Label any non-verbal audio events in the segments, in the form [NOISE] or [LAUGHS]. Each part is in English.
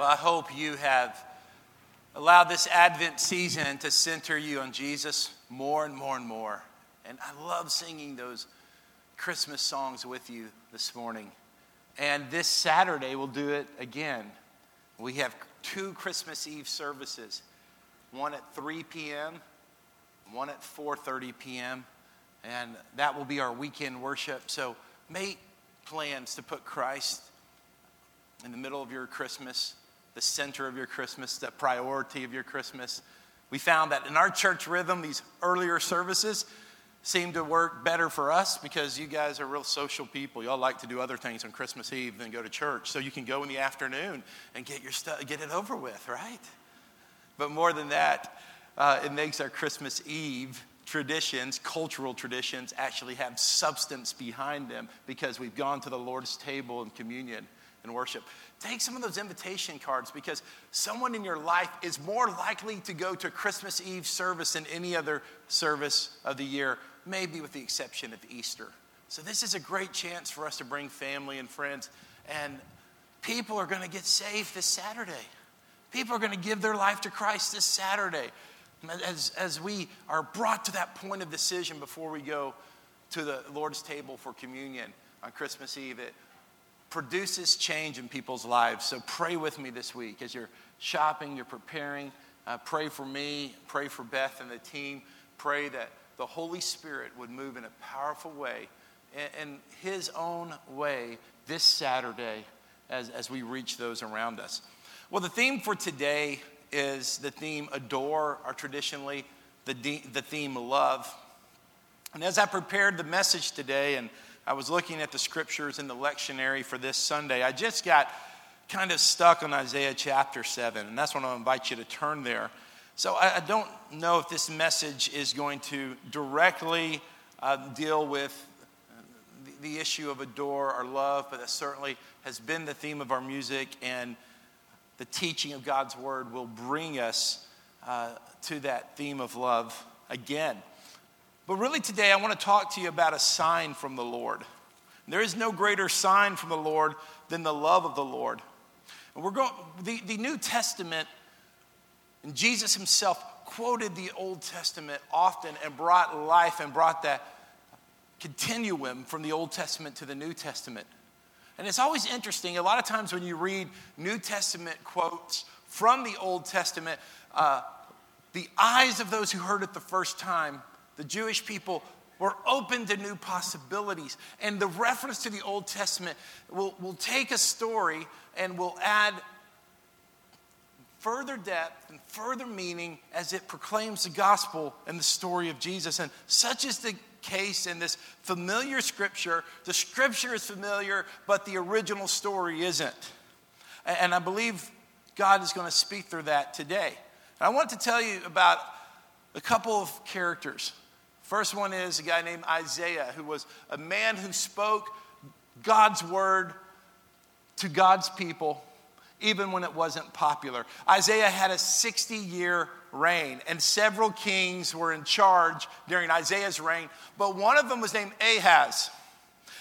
Well, I hope you have allowed this Advent season to center you on Jesus more and more and more. And I love singing those Christmas songs with you this morning. And this Saturday, we'll do it again. We have two Christmas Eve services one at 3 p.m., one at 4.30 p.m., and that will be our weekend worship. So make plans to put Christ in the middle of your Christmas the center of your Christmas, the priority of your Christmas. We found that in our church rhythm, these earlier services seem to work better for us because you guys are real social people. Y'all like to do other things on Christmas Eve than go to church. So you can go in the afternoon and get your stuff, get it over with, right? But more than that, uh, it makes our Christmas Eve traditions, cultural traditions, actually have substance behind them because we've gone to the Lord's table and communion and worship. Take some of those invitation cards because someone in your life is more likely to go to Christmas Eve service than any other service of the year, maybe with the exception of Easter. So, this is a great chance for us to bring family and friends. And people are going to get saved this Saturday. People are going to give their life to Christ this Saturday. As, as we are brought to that point of decision before we go to the Lord's table for communion on Christmas Eve, it produces change in people's lives. So pray with me this week as you're shopping, you're preparing. Uh, pray for me, pray for Beth and the team. Pray that the Holy Spirit would move in a powerful way, in, in His own way, this Saturday as, as we reach those around us. Well, the theme for today is the theme adore, or traditionally the, de- the theme love. And as I prepared the message today and I was looking at the scriptures in the lectionary for this Sunday. I just got kind of stuck on Isaiah chapter 7, and that's what I'll invite you to turn there. So I, I don't know if this message is going to directly uh, deal with the, the issue of adore or love, but that certainly has been the theme of our music, and the teaching of God's word will bring us uh, to that theme of love again. But really, today, I want to talk to you about a sign from the Lord. There is no greater sign from the Lord than the love of the Lord. And we're going, the, the New Testament, and Jesus himself quoted the Old Testament often and brought life and brought that continuum from the Old Testament to the New Testament. And it's always interesting, a lot of times when you read New Testament quotes from the Old Testament, uh, the eyes of those who heard it the first time the Jewish people were open to new possibilities. And the reference to the Old Testament will, will take a story and will add further depth and further meaning as it proclaims the gospel and the story of Jesus. And such is the case in this familiar scripture. The scripture is familiar, but the original story isn't. And I believe God is going to speak through that today. And I want to tell you about a couple of characters First one is a guy named Isaiah, who was a man who spoke God's word to God's people, even when it wasn't popular. Isaiah had a 60 year reign, and several kings were in charge during Isaiah's reign, but one of them was named Ahaz.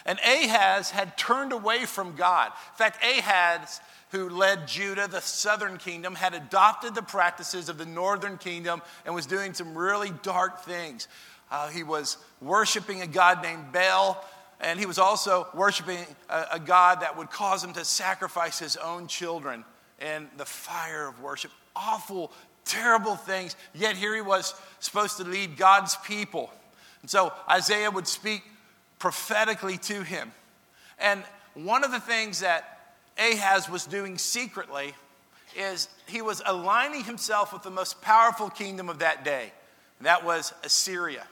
And Ahaz had turned away from God. In fact, Ahaz who led Judah, the southern kingdom, had adopted the practices of the northern kingdom and was doing some really dark things. Uh, he was worshiping a god named Baal, and he was also worshiping a, a God that would cause him to sacrifice his own children in the fire of worship. Awful, terrible things. Yet here he was supposed to lead God's people. And so Isaiah would speak prophetically to him. And one of the things that Ahaz was doing secretly is he was aligning himself with the most powerful kingdom of that day. And that was Assyria.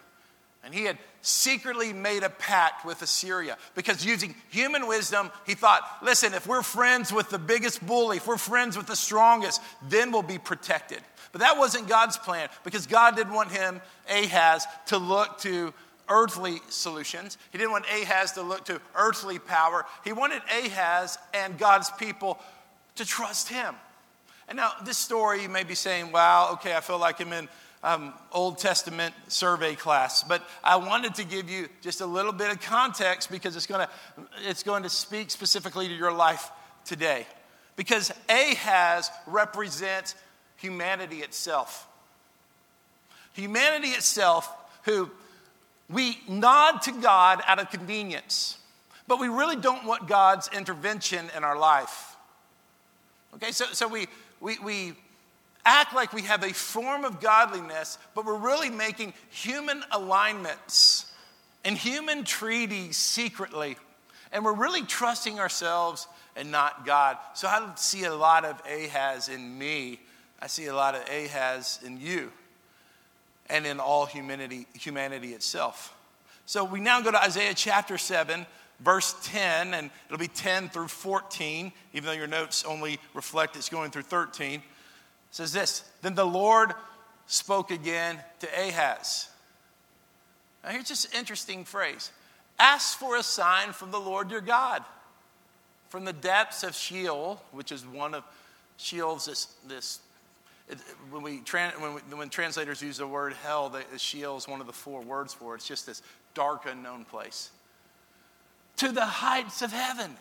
And he had secretly made a pact with Assyria because using human wisdom, he thought, listen, if we're friends with the biggest bully, if we're friends with the strongest, then we'll be protected. But that wasn't God's plan because God didn't want him, Ahaz, to look to earthly solutions. He didn't want Ahaz to look to earthly power. He wanted Ahaz and God's people to trust him. And now, this story, you may be saying, wow, okay, I feel like I'm in um, Old Testament survey class, but I wanted to give you just a little bit of context because it's going to it's going to speak specifically to your life today. Because Ahaz represents humanity itself. Humanity itself, who we nod to God out of convenience, but we really don't want God's intervention in our life. Okay, so, so we, we, we act like we have a form of godliness, but we're really making human alignments and human treaties secretly. And we're really trusting ourselves and not God. So I see a lot of Ahaz in me. I see a lot of Ahaz in you and in all humanity, humanity itself. So we now go to Isaiah chapter 7, verse 10, and it'll be 10 through 14, even though your notes only reflect it's going through 13. Says this Then the Lord spoke again to Ahaz. Now, here's just an interesting phrase Ask for a sign from the Lord your God. From the depths of Sheol, which is one of Sheol's this, this it, when, we, when, we, when, translators use the word hell, the, Sheol is one of the four words for it. It's just this dark, unknown place. To the heights of heaven.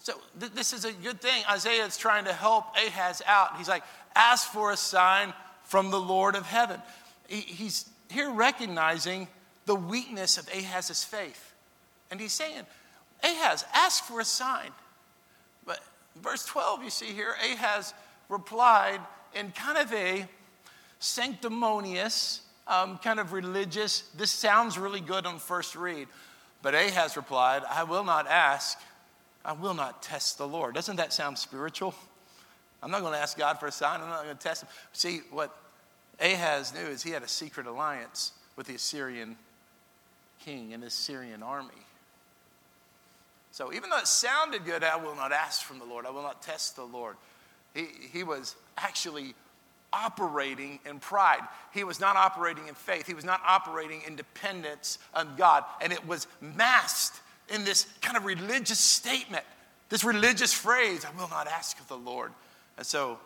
So th- this is a good thing. Isaiah is trying to help Ahaz out. He's like, ask for a sign from the Lord of heaven. He, he's here recognizing the weakness of Ahaz's faith. And he's saying, Ahaz, ask for a sign. But verse 12, you see here, Ahaz replied in kind of a sanctimonious, um, kind of religious, this sounds really good on first read. But Ahaz replied, I will not ask, I will not test the Lord. Doesn't that sound spiritual? I'm not going to ask God for a sign, I'm not going to test him. See, what Ahaz knew is he had a secret alliance with the Assyrian king and his Syrian army. So even though it sounded good, I will not ask from the Lord, I will not test the Lord. He, he was actually operating in pride. He was not operating in faith. He was not operating in dependence on God. And it was masked in this kind of religious statement, this religious phrase, I will not ask of the Lord. And so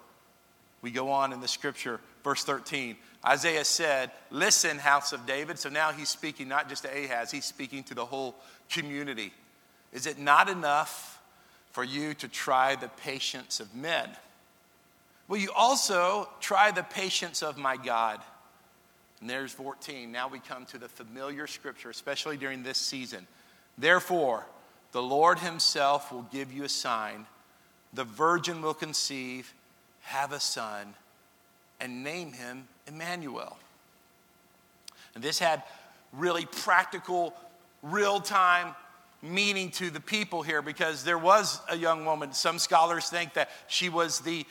we go on in the scripture, verse 13. Isaiah said, Listen, house of David. So now he's speaking not just to Ahaz, he's speaking to the whole community. Is it not enough for you to try the patience of men? Will you also try the patience of my God? And there's 14. Now we come to the familiar scripture, especially during this season. Therefore, the Lord himself will give you a sign. The virgin will conceive have a son and name him Emmanuel. And this had really practical, real time meaning to the people here because there was a young woman. Some scholars think that she was the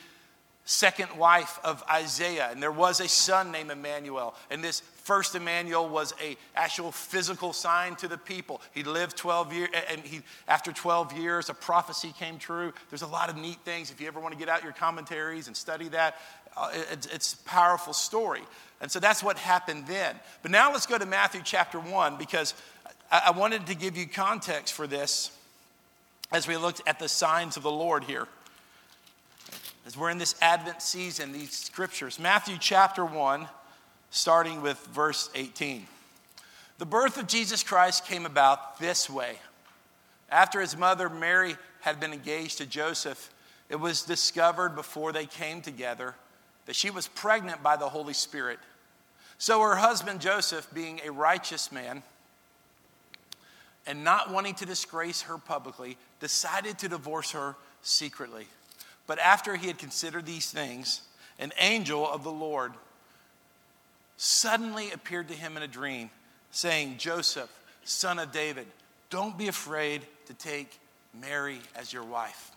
second wife of Isaiah, and there was a son named Emmanuel. And this first Emmanuel was a actual physical sign to the people. He lived 12 years, and he, after 12 years, a prophecy came true. There's a lot of neat things. If you ever want to get out your commentaries and study that, uh, it's, a powerful story. And so that's what happened then. But now let's go to Matthew chapter 1 because I wanted to give you context for this as we looked at the signs of the Lord here as we're in this Advent season, these scriptures. Matthew chapter 1, starting with verse 18. The birth of Jesus Christ came about this way. After his mother Mary had been engaged to Joseph, it was discovered before they came together that she was pregnant by the Holy Spirit. So her husband Joseph, being a righteous man and not wanting to disgrace her publicly, decided to divorce her secretly. But after he had considered these things, an angel of the Lord suddenly appeared to him in a dream, saying, Joseph, son of David, don't be afraid to take Mary as your wife.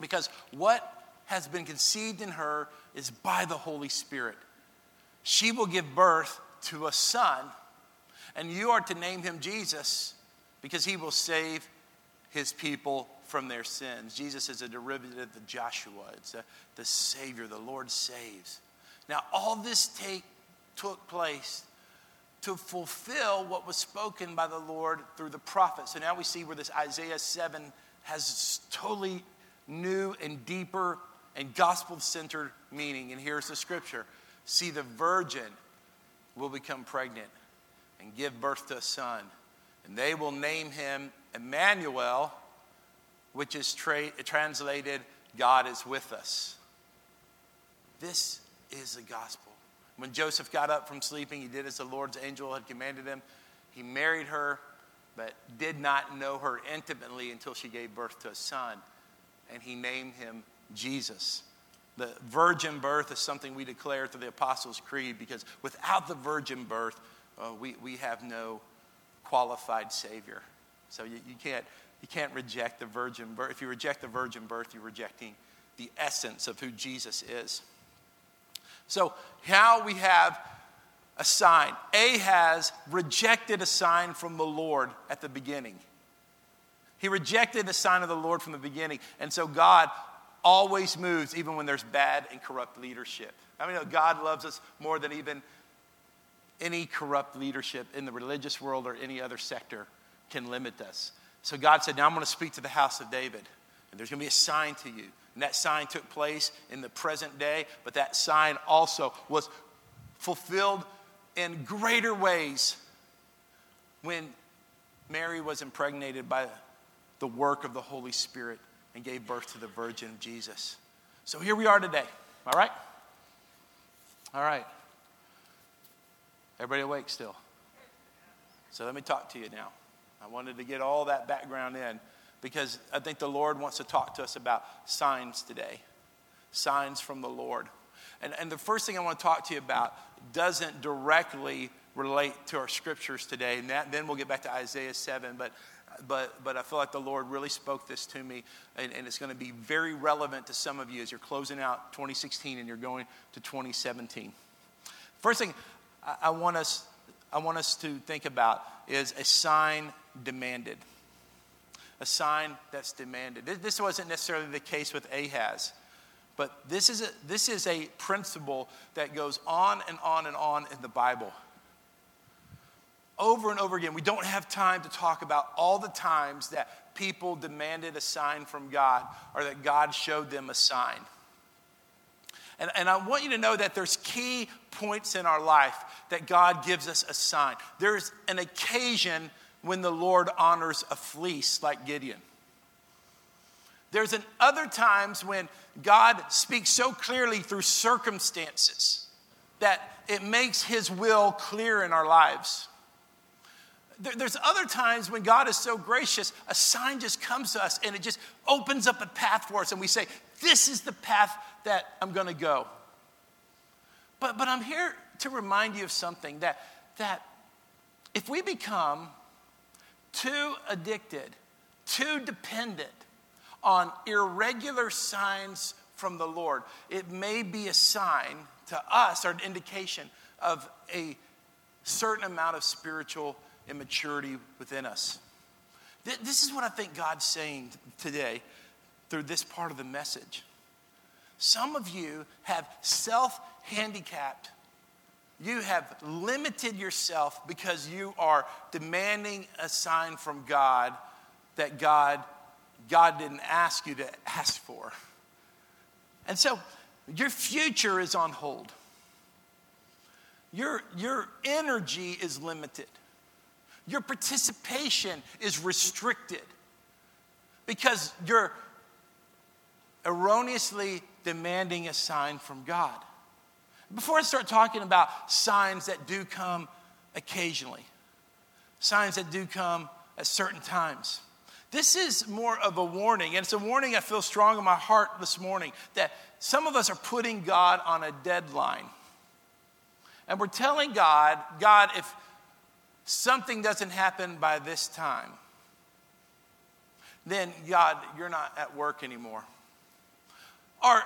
Because what has been conceived in her is by the Holy Spirit. She will give birth to a son, and you are to name him Jesus, because he will save his people from their sins. Jesus is a derivative of Joshua, it's a, the Savior, the Lord saves. Now, all this take, took place to fulfill what was spoken by the Lord through the prophet. So now we see where this Isaiah 7 has totally new and deeper and gospel centered meaning. And here's the scripture See, the virgin will become pregnant and give birth to a son, and they will name him Emmanuel which is tra- translated, God is with us. This is the gospel. When Joseph got up from sleeping, he did as the Lord's angel had commanded him. He married her, but did not know her intimately until she gave birth to a son, and he named him Jesus. The virgin birth is something we declare through the Apostles' Creed because without the virgin birth, uh, we, we have no qualified Savior. So you, you, can't, you can't reject the virgin birth. If you reject the virgin birth, you're rejecting the essence of who Jesus is. So, how we have a sign. Ahaz rejected a sign from the Lord at the beginning. He rejected the sign of the Lord from the beginning. And so God always moves even when there's bad and corrupt leadership. I mean, God loves us more than even any corrupt leadership in the religious world or any other sector can limit us. So God said, Now I'm going to speak to the house of David, and there's going to be a sign to you. And that sign took place in the present day, but that sign also was fulfilled in greater ways when Mary was impregnated by the work of the Holy Spirit and gave birth to the Virgin Jesus. So here we are today. All right? All right. Everybody awake still? So let me talk to you now. I wanted to get all that background in because I think the Lord wants to talk to us about signs today. Signs from the Lord. And, and the first thing I want to talk to you about doesn't directly relate to our scriptures today. And that, then we'll get back to Isaiah 7. But but, but I feel like the Lord really spoke this to me, and, and it's going to be very relevant to some of you as you're closing out 2016 and you're going to 2017. First thing I, I want us, I want us to think about is a sign demanded. A sign that's demanded. This wasn't necessarily the case with Ahaz, but this is a, this is a principle that goes on and on and on in the Bible over and over again. We don't have time to talk about all the times that people demanded a sign from God or that God showed them a sign. And, and I want you to know that there's key points in our life that God gives us a sign. There's an occasion when the Lord honors a fleece like Gideon. There's an other times when God speaks so clearly through circumstances that it makes his will clear in our lives there's other times when God is so gracious, a sign just comes to us and it just opens up a path for us, and we say, This is the path that I'm going to go. But, but I'm here to remind you of something that, that if we become too addicted, too dependent on irregular signs from the Lord, it may be a sign to us or an indication of a certain amount of spiritual immaturity within us. This is what I think God's saying today through this part of the message. Some of you have self handicapped. You have limited yourself because you are demanding a sign from God that God, God didn't ask you to ask for. And so your future is on hold. Your, your energy is limited your participation is restricted because you're erroneously demanding a sign from God. Before I start talking about signs that do come occasionally, signs that do come at certain times, this is more of a warning, and it's a warning I feel strong in my heart this morning that some of us are putting God on a deadline. And we're telling God, God, if something doesn't happen by this time, then God, you're not at work anymore. Or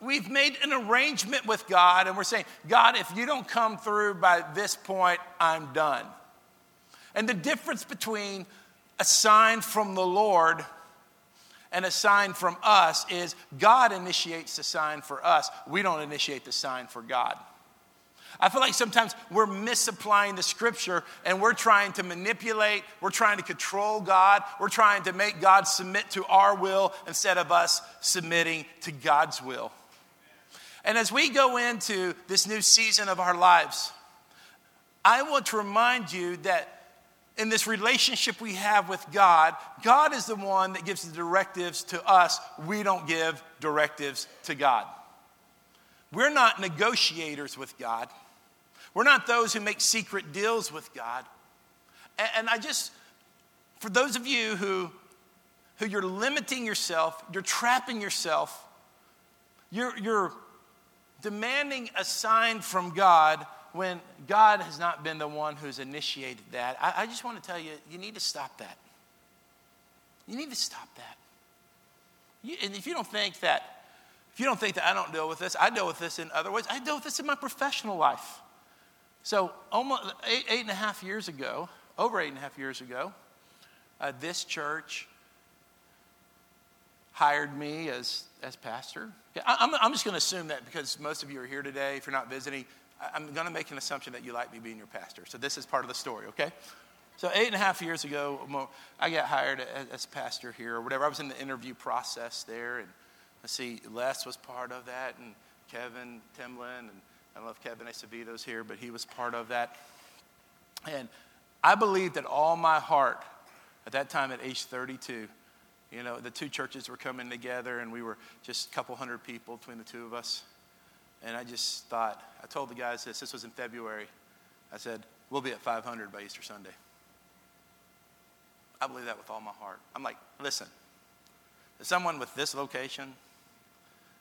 we've made an arrangement with God and we're saying, God, if you don't come through by this point, I'm done. And the difference between a sign from the Lord and a sign from us is God initiates the sign for us. We don't initiate the sign for God. I feel like sometimes we're misapplying the scripture and we're trying to manipulate, we're trying to control God, we're trying to make God submit to our will instead of us submitting to God's will. And as we go into this new season of our lives, I want to remind you that in this relationship we have with God, God is the one that gives the directives to us. We don't give directives to God. We're not negotiators with God. We're not those who make secret deals with God. And, and I just, for those of you who, who you're limiting yourself, you're trapping yourself, you're, you're demanding a sign from God when God has not been the one who's initiated that, I, I just want to tell you, you need to stop that. You need to stop that. You, and if you don't think that, if you don't think that I don't deal with this, I deal with this in other ways. I deal with this in my professional life. So, almost eight, eight and a half years ago, over eight and a half years ago, uh, this church hired me as, as pastor. I, I'm, I'm just going to assume that because most of you are here today, if you're not visiting, I'm going to make an assumption that you like me being your pastor. So this is part of the story, okay? So eight and a half years ago, I got hired as pastor here or whatever. I was in the interview process there, and let's see, Les was part of that, and Kevin Timlin, and I if Kevin Acevito's here, but he was part of that. And I believed that all my heart at that time at age 32. You know, the two churches were coming together, and we were just a couple hundred people between the two of us. And I just thought, I told the guys this, this was in February. I said, we'll be at 500 by Easter Sunday. I believe that with all my heart. I'm like, listen, someone with this location,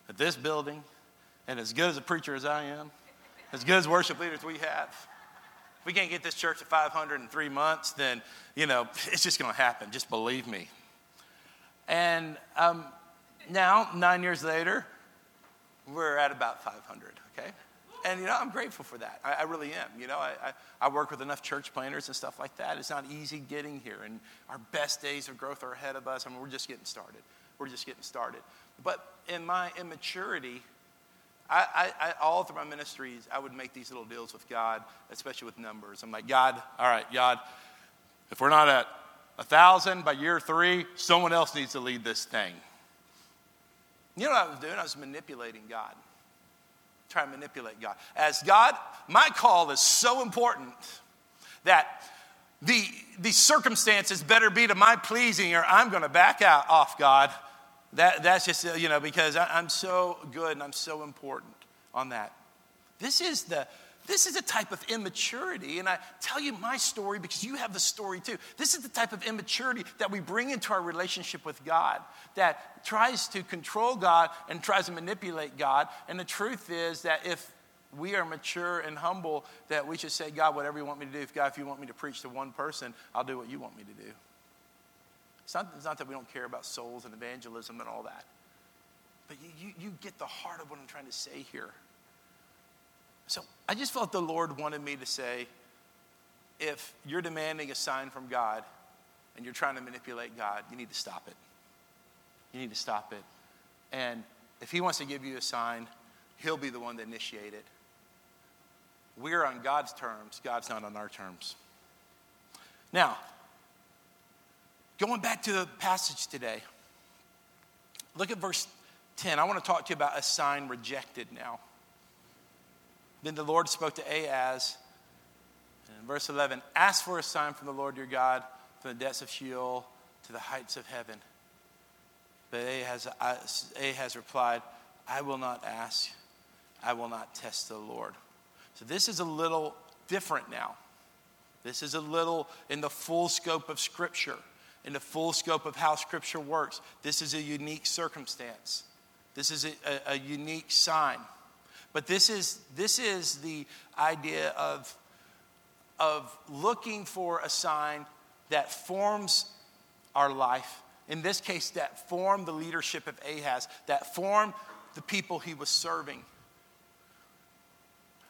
at this building, and as good as a preacher as I am, as good as worship leaders we have, if we can't get this church to 500 in three months, then, you know, [LAUGHS] it's just going to happen. Just believe me. And um, now, nine years later, we're at about 500, okay? And, you know, I'm grateful for that. I, I really am. You know, I, I, I, work with enough church planners and stuff like that. It's not easy getting here, and our best days of growth are ahead of us. I mean, we're just getting started. We're just getting started. But in my immaturity, I, I, all through my ministries, I would make these little deals with God, especially with numbers. I'm like, God, all right, God, if we're not at a thousand by year three, someone else needs to lead this thing. You know what I was doing? I was manipulating God. Trying to manipulate God. As God, my call is so important that the, the circumstances better be to my pleasing or I'm going to back out off God. That, that's just, uh, you know, because I, I'm so good and I'm so important on that. This is the, this is a type of immaturity, and I tell you my story because you have the story too. This is the type of immaturity that we bring into our relationship with God that tries to control God and tries to manipulate God. And the truth is that if we are mature and humble, that we should say, God, whatever you want me to do, if God, if you want me to preach to one person, I'll do what you want me to do. It's not, it's not that we don't care about souls and evangelism and all that, but you, you, you get the heart of what I'm trying to say here. So I just felt the Lord wanted me to say if you're demanding a sign from God and you're trying to manipulate God, you need to stop it. You need to stop it. And if He wants to give you a sign, He'll be the one to initiate it. We're on God's terms, God's not on our terms. Now, going back to the passage today, look at verse 10. I want to talk to you about a sign rejected now. Then the Lord spoke to Ahaz. In verse 11, ask for a sign from the Lord your God from the depths of Sheol to the heights of heaven. But Ahaz, Ahaz replied, I will not ask, I will not test the Lord. So this is a little different now. This is a little in the full scope of Scripture, in the full scope of how Scripture works. This is a unique circumstance. This is a, a, a unique sign. But this is, this is the idea of, of looking for a sign that forms our life. In this case, that formed the leadership of Ahaz, that formed the people he was serving.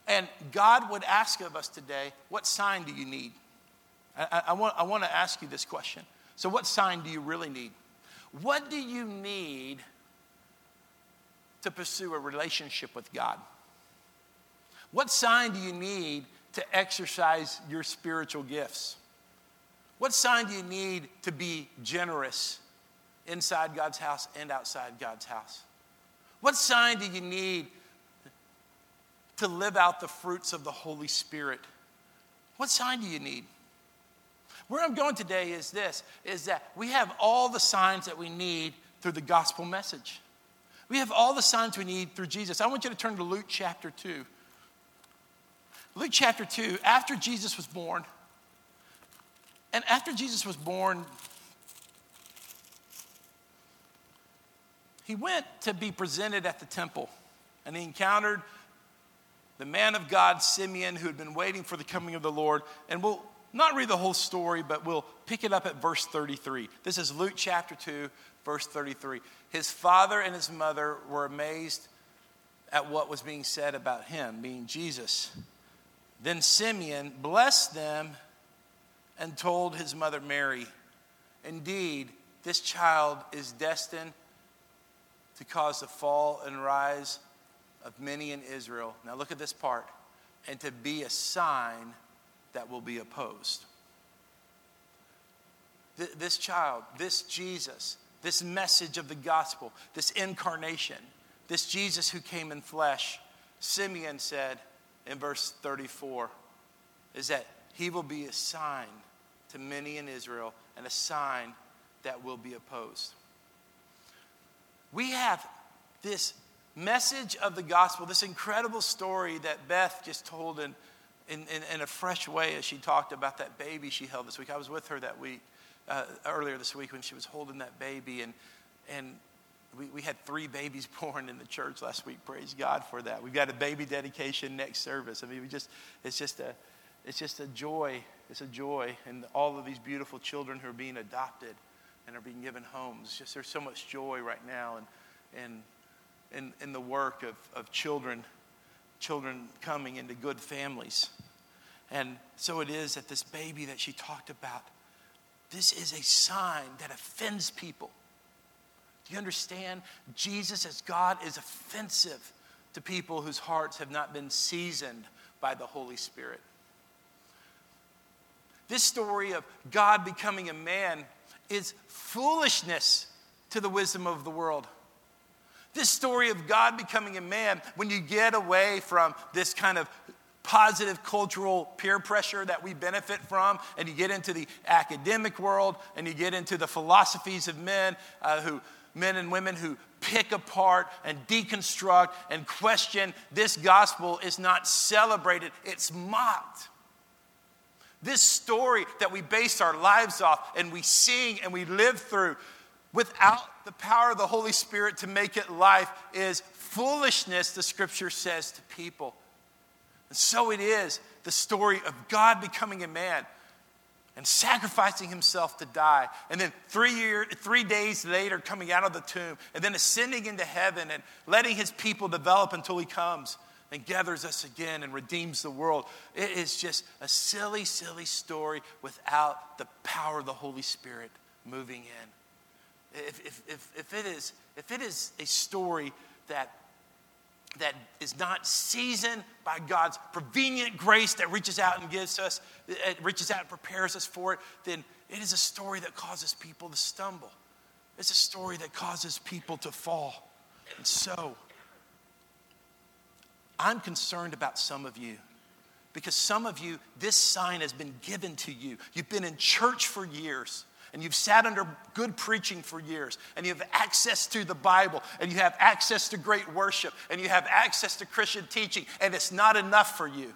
And God would ask of us today, what sign do you need? I, I, want, I want to ask you this question. So, what sign do you really need? What do you need to pursue a relationship with God? What sign do you need to exercise your spiritual gifts? What sign do you need to be generous inside God's house and outside God's house? What sign do you need to live out the fruits of the Holy Spirit? What sign do you need? Where I'm going today is this is that we have all the signs that we need through the gospel message. We have all the signs we need through Jesus. I want you to turn to Luke chapter 2. Luke chapter 2, after Jesus was born, and after Jesus was born, he went to be presented at the temple, and he encountered the man of God, Simeon, who had been waiting for the coming of the Lord. And we'll not read the whole story, but we'll pick it up at verse 33. This is Luke chapter 2, verse 33. His father and his mother were amazed at what was being said about him, being Jesus. Then Simeon blessed them and told his mother Mary, Indeed, this child is destined to cause the fall and rise of many in Israel. Now look at this part. And to be a sign that will be opposed. This child, this Jesus, this message of the gospel, this incarnation, this Jesus who came in flesh, Simeon said in verse 34, is that he will be a sign to many in Israel and a sign that will be opposed. We have this message of the gospel, this incredible story that Beth just told in, in, in, in a fresh way as she talked about that baby she held this week. I was with her that week, uh, earlier this week when she was holding that baby, and, and we, we had three babies [LAUGHS] born in the church last week. Praise God for that. We've got a baby dedication next service. I mean, we just, it's just a, it's just a joy. It's a joy. And all of these beautiful children who are being adopted and are being given homes. Just there's so much joy right now. And, and in, in the work of, of children, children coming into good families. And so it is that this baby that she talked about, this is a sign that offends people. Do you understand? Jesus as God is offensive to people whose hearts have not been seasoned by the Holy Spirit. This story of God becoming a man is foolishness to the wisdom of the world. This story of God becoming a man, when you get away from this kind of positive cultural peer pressure that we benefit from, and you get into the academic world, and you get into the philosophies of men uh, who men and women who pick apart and deconstruct and question this gospel is not celebrated, it's mocked. This story that we base our lives off and we sing and we live through without the power of the Holy Spirit to make it life is foolishness, the scripture says to people. And so it is the story of God becoming a man and sacrificing himself to die. And then three, year, three days later, coming out of the tomb, and then ascending into heaven and letting his people develop until he comes and gathers us again and redeems the world. It is just a silly, silly story without the power of the Holy Spirit moving in if, if, if, if, it is, if it is a story that, that is not seasoned by God's prevenient grace that reaches out and gives us, it reaches out and prepares us for it, then it is a story that causes people to stumble. It's a story that causes people to fall. And so, I'm concerned about some of you because some of you, this sign has been given to you. You've been in church for years and you've sat under good preaching for years, and you have access to the Bible, and you have access to great worship, and you have access to Christian teaching, and it's not enough for you.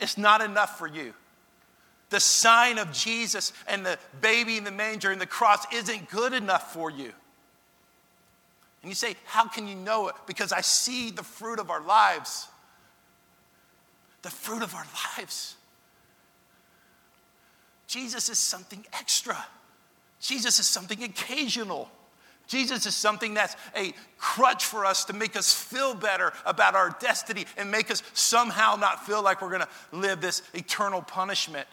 It's not enough for you. The sign of Jesus and the baby in the manger and the cross isn't good enough for you. And you say, How can you know it? Because I see the fruit of our lives. The fruit of our lives. Jesus is something extra. Jesus is something occasional. Jesus is something that's a crutch for us to make us feel better about our destiny and make us somehow not feel like we're going to live this eternal punishment.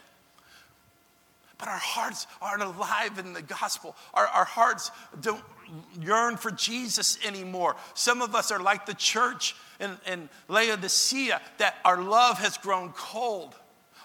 But our hearts aren't alive in the gospel. Our, our hearts don't yearn for Jesus anymore. Some of us are like the church in, in Laodicea, that our love has grown cold.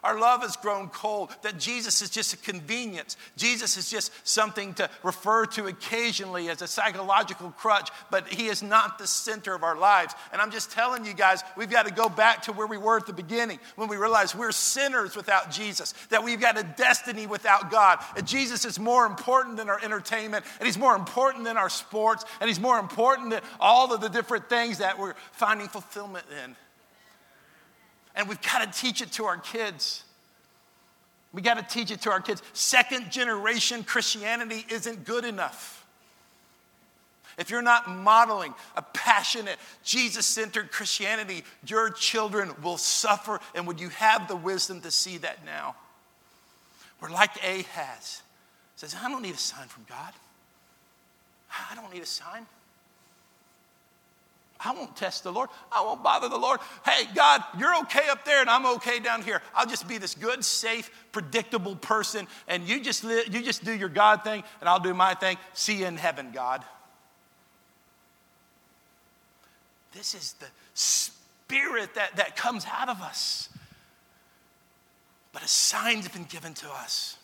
Our love has grown cold, that Jesus is just a convenience. Jesus is just something to refer to occasionally as a psychological crutch, but he is not the center of our lives. And I'm just telling you guys, we've got to go back to where we were at the beginning when we realized we're sinners without Jesus, that we've got a destiny without God. That Jesus is more important than our entertainment, and he's more important than our sports, and he's more important than all of the different things that we're finding fulfillment in. And we've got to teach it to our kids. We got to teach it to our kids. Second generation Christianity isn't good enough. If you're not modeling a passionate, Jesus centered Christianity, your children will suffer. And would you have the wisdom to see that now? We're like Ahaz says, I don't need a sign from God. I don't need a sign. I won't test the Lord. I won't bother the Lord. Hey, God, you're okay up there and I'm okay down here. I'll just be this good, safe, predictable person and you just li- you just do your God thing and I'll do my thing. See you in heaven, God. This is the spirit that, that comes out of us. But a sign's been given to us.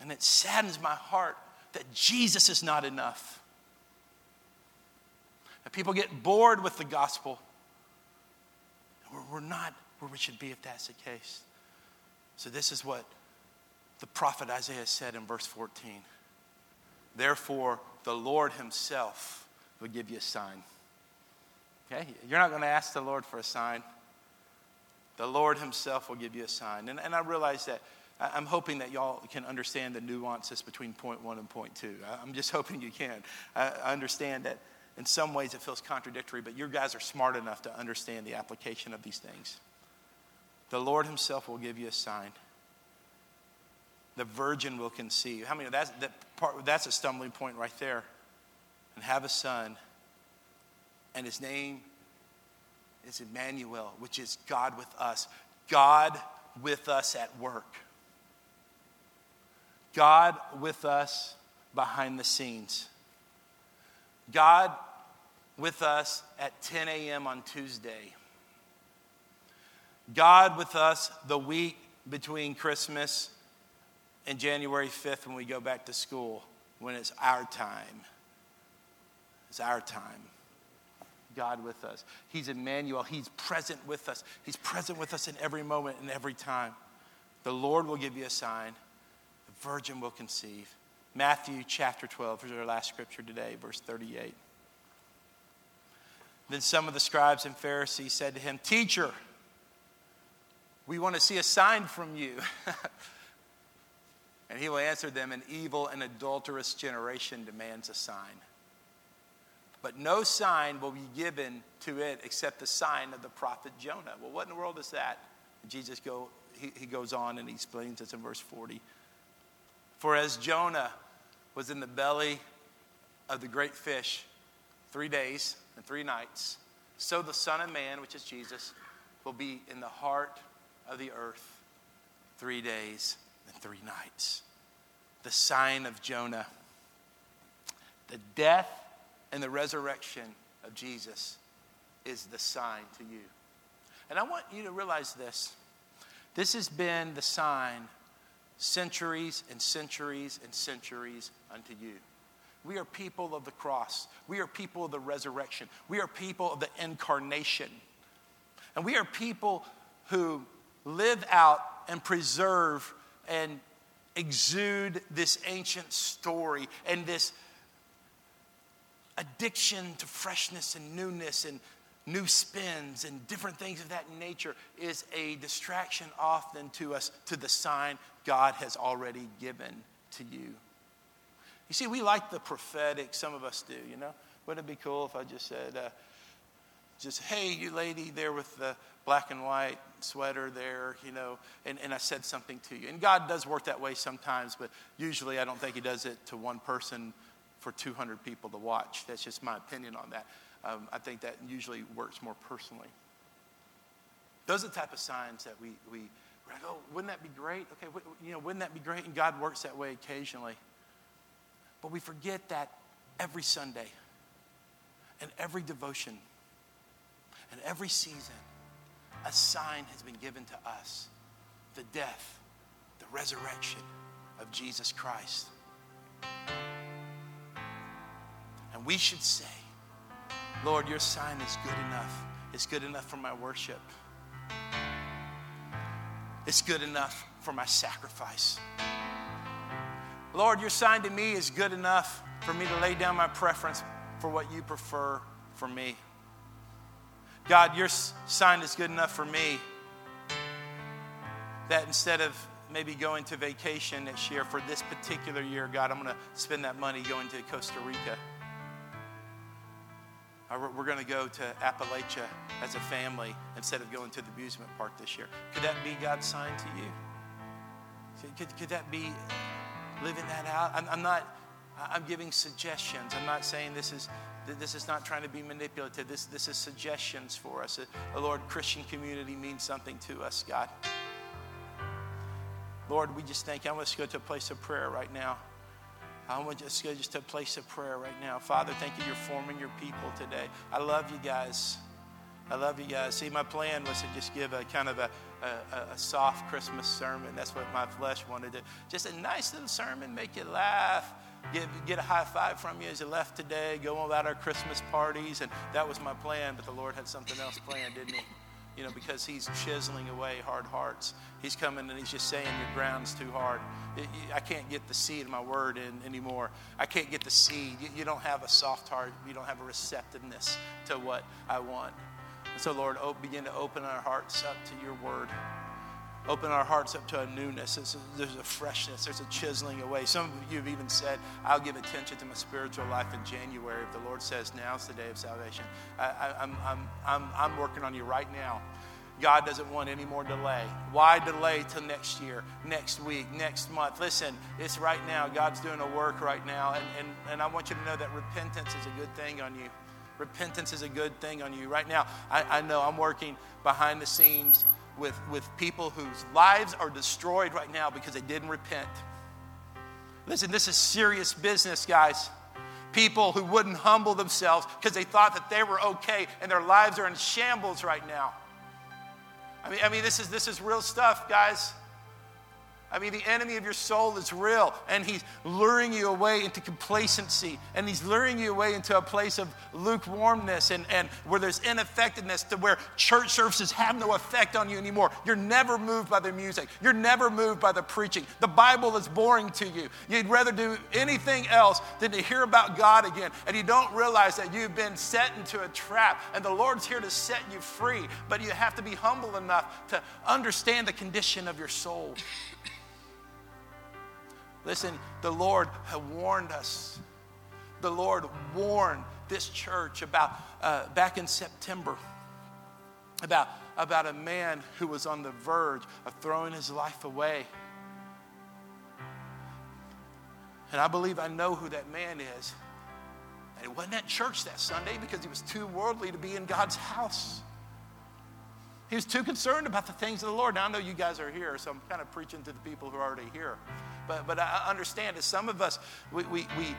And it saddens my heart that Jesus is not enough. People get bored with the gospel. We're, we're not where we should be if that's the case. So, this is what the prophet Isaiah said in verse 14. Therefore, the Lord Himself will give you a sign. Okay? You're not going to ask the Lord for a sign. The Lord Himself will give you a sign. And, and I realize that I'm hoping that y'all can understand the nuances between point one and point two. I'm just [LAUGHS] hoping you can. I understand that in some ways it feels contradictory, but your guys are smart enough to understand the application of these things. The Lord Himself will give you a sign. The virgin will conceive. How many? That's that part. That's a stumbling point right there. And have a son, and his name is Emmanuel, which is God with us. God with us at work. God with us behind the scenes. God with us at 10 a.m. on Tuesday. God with us the week between Christmas and January 5th when we go back to school, when it's our time. It's our time. God with us. He's Emmanuel. He's present with us. He's present with us in every moment and every time. The Lord will give you a sign. The virgin will conceive. Matthew chapter 12 is our last scripture today, verse 38. Then some of the scribes and Pharisees said to him, Teacher, we want to see a sign from you. [LAUGHS] and he will answer them, An evil and adulterous generation demands a sign. But no sign will be given to it except the sign of the prophet Jonah. Well, what in the world is that? Jesus go, he, he goes on and he explains this in verse 40. For as Jonah was in the belly of the great fish three days and three nights, so the Son of Man, which is Jesus, will be in the heart of the earth three days and three nights. The sign of Jonah. The death and the resurrection of Jesus is the sign to you. And I want you to realize this. This has been the sign centuries and centuries and centuries unto you. We are people of the cross. We are people of the resurrection. We are people of the incarnation. And we are people who live out and preserve and exude this ancient story and this addiction to freshness and newness and new spins and different things of that nature is a distraction often to us to the sign God has already given to you. You see, we like the prophetic, some of us do, you know. Wouldn't it be cool if I just said, uh, just, hey, you lady there with the black and white sweater there, you know, and, and I said something to you. And God does work that way sometimes, but usually I don't think He does it to one person for 200 people to watch. That's just my opinion on that. Um, I think that usually works more personally. Those are the type of signs that we, we, like, oh, wouldn't that be great? Okay, you know, wouldn't that be great? And God works that way occasionally. But we forget that every Sunday and every devotion and every season, a sign has been given to us the death, the resurrection of Jesus Christ. And we should say, Lord, your sign is good enough. It's good enough for my worship. It's good enough for my sacrifice. Lord, your sign to me is good enough for me to lay down my preference for what you prefer for me. God, your sign is good enough for me that instead of maybe going to vacation next year for this particular year, God, I'm going to spend that money going to Costa Rica. Uh, we're going to go to Appalachia as a family instead of going to the amusement park this year. Could that be God's sign to you? Could, could that be living that out? I'm, I'm not, I'm giving suggestions. I'm not saying this is, this is not trying to be manipulative. This, this is suggestions for us. A Lord, Christian community means something to us, God. Lord, we just thank you. I want us to go to a place of prayer right now. I want us to go just to a place of prayer right now. Father, thank you. You're forming your people today. I love you guys. I love you guys. See, my plan was to just give a kind of a, a, a, soft Christmas sermon. That's what my flesh wanted to. Just a nice little sermon, make you laugh, get, get a high five from you as you left today, go about our Christmas parties. And that was my plan, but the Lord had something else planned, didn't He? You know, because He's chiseling away hard hearts. He's coming and He's just saying, Your ground's too hard. I can't get the seed of my word in anymore. I can't get the seed. You don't have a soft heart, you don't have a receptiveness to what I want. So, Lord, begin to open our hearts up to your word. Open our hearts up to a newness. There's a freshness. There's a chiseling away. Some of you have even said, I'll give attention to my spiritual life in January. If the Lord says, now's the day of salvation. I, am I'm, I'm, I'm working on you right now. God doesn't want any more delay. Why delay till next year, next week, next month? Listen, it's right now. God's doing a work right now. And, and, and I want you to know that repentance is a good thing on you. Repentance is a good thing on you. Right now, I, I know I'm working behind the scenes with, with people whose lives are destroyed right now because they didn't repent. Listen, this is serious business, guys. People who wouldn't humble themselves because they thought that they were okay and their lives are in shambles right now. I mean, I mean this, is, this is real stuff, guys. I mean, the enemy of your soul is real, and he's luring you away into complacency, and he's luring you away into a place of lukewarmness and, and where there's ineffectiveness to where church services have no effect on you anymore. You're never moved by the music, you're never moved by the preaching. The Bible is boring to you. You'd rather do anything else than to hear about God again, and you don't realize that you've been set into a trap, and the Lord's here to set you free, but you have to be humble enough to understand the condition of your soul. Listen, the Lord had warned us. The Lord warned this church about uh, back in September about, about a man who was on the verge of throwing his life away. And I believe I know who that man is. And he wasn't at church that Sunday because he was too worldly to be in God's house. He was too concerned about the things of the Lord. Now, I know you guys are here, so I'm kind of preaching to the people who are already here. But, but I understand that some of us, we, we, we,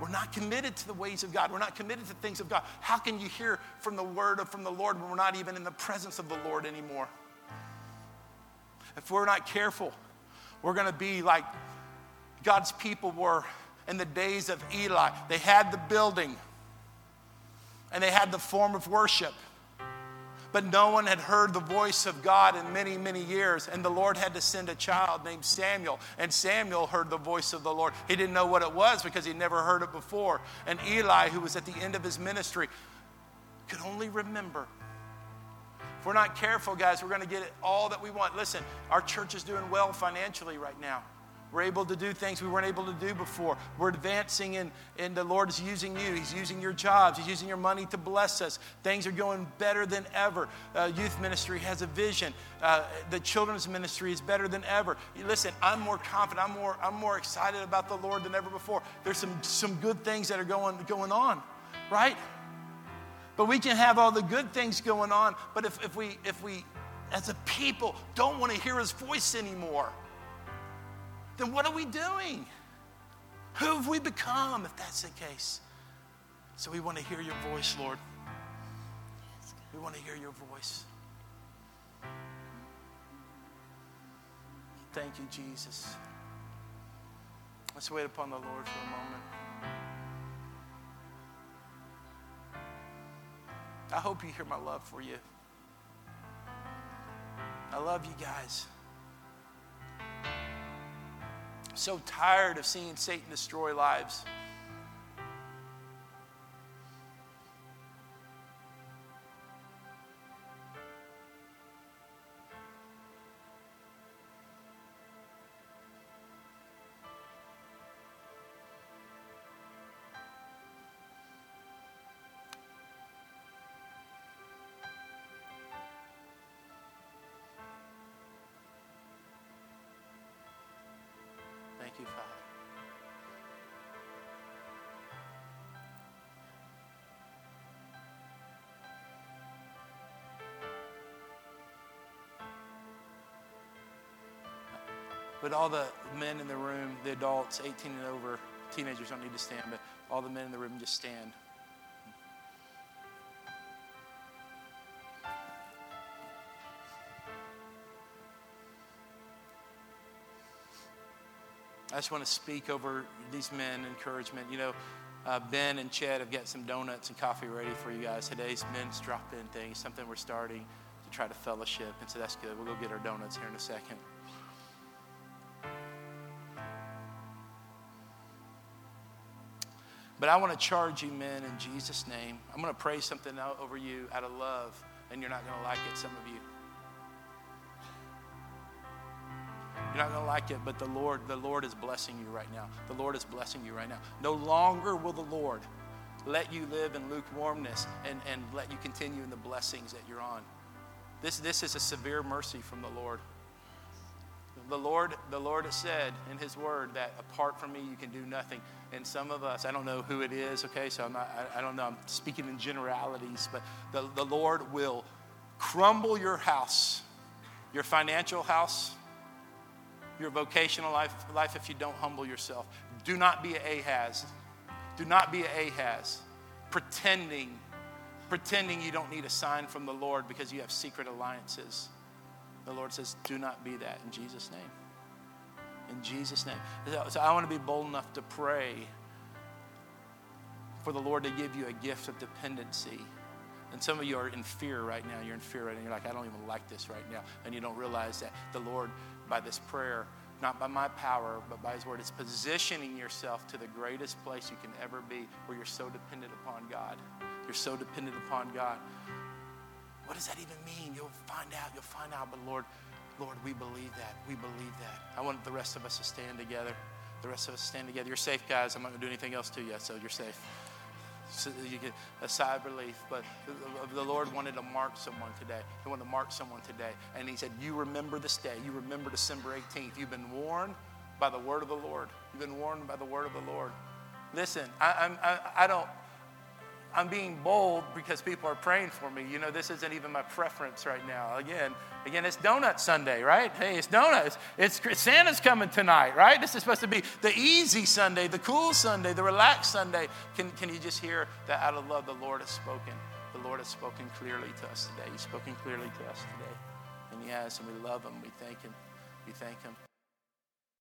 we're not committed to the ways of God. We're not committed to things of God. How can you hear from the word of from the Lord when we're not even in the presence of the Lord anymore? If we're not careful, we're going to be like God's people were in the days of Eli. They had the building and they had the form of worship but no one had heard the voice of God in many, many years. And the Lord had to send a child named Samuel. And Samuel heard the voice of the Lord. He didn't know what it was because he'd never heard it before. And Eli, who was at the end of his ministry, could only remember. If we're not careful, guys, we're going to get all that we want. Listen, our church is doing well financially right now. We're able to do things we weren't able to do before. We're advancing, and, and the Lord is using you. He's using your jobs. He's using your money to bless us. Things are going better than ever. Uh, youth ministry has a vision. Uh, the children's ministry is better than ever. Listen, I'm more confident. I'm more, I'm more excited about the Lord than ever before. There's some, some good things that are going, going on, right? But we can have all the good things going on, but if, if, we, if we, as a people, don't want to hear his voice anymore, then what are we doing? Who have we become if that's the case? So we want to hear your voice, Lord. We want to hear your voice. Thank you, Jesus. Let's wait upon the Lord for a moment. I hope you hear my love for you. I love you guys. So tired of seeing Satan destroy lives. But all the men in the room, the adults, 18 and over, teenagers don't need to stand, but all the men in the room just stand. I just want to speak over these men, encouragement. You know, uh, Ben and Chad have got some donuts and coffee ready for you guys. Today's men's drop in thing, something we're starting to try to fellowship. And so that's good. We'll go get our donuts here in a second. But I want to charge you, men, in Jesus' name. I'm going to pray something out over you out of love, and you're not going to like it, some of you. You're not going to like it, but the Lord, the Lord is blessing you right now. The Lord is blessing you right now. No longer will the Lord let you live in lukewarmness and, and let you continue in the blessings that you're on. This, this is a severe mercy from the Lord. The Lord, the Lord has said in His Word that apart from me you can do nothing. And some of us, I don't know who it is, okay, so I'm not, I, I don't know, I'm speaking in generalities, but the, the Lord will crumble your house, your financial house, your vocational life, life if you don't humble yourself. Do not be an Ahaz. Do not be an Ahaz. Pretending, pretending you don't need a sign from the Lord because you have secret alliances. The Lord says, do not be that in Jesus' name. In Jesus' name. So I want to be bold enough to pray for the Lord to give you a gift of dependency. And some of you are in fear right now. You're in fear right now. You're like, I don't even like this right now. And you don't realize that the Lord by this prayer, not by my power, but by His word. is positioning yourself to the greatest place you can ever be where you're so dependent upon God. You're so dependent upon God. What does that even mean? You'll find out. You'll find out. But Lord, Lord, we believe that. We believe that. I want the rest of us to stand together. The rest of us stand together. You're safe, guys. I'm not going to do anything else to you, so you're safe so you get a sigh of relief. But the Lord wanted to mark someone today. He wanted to mark someone today. And He said, You remember this day. You remember December 18th. You've been warned by the word of the Lord. You've been warned by the word of the Lord. Listen, I, I, I don't. I'm being bold because people are praying for me. You know, this isn't even my preference right now. Again, again, it's Donut Sunday, right? Hey, it's donuts. It's, it's Santa's coming tonight, right? This is supposed to be the easy Sunday, the cool Sunday, the relaxed Sunday. Can, can you just hear that out of love the Lord has spoken? The Lord has spoken clearly to us today. He's spoken clearly to us today. And He has, and we love Him. We thank Him. We thank Him.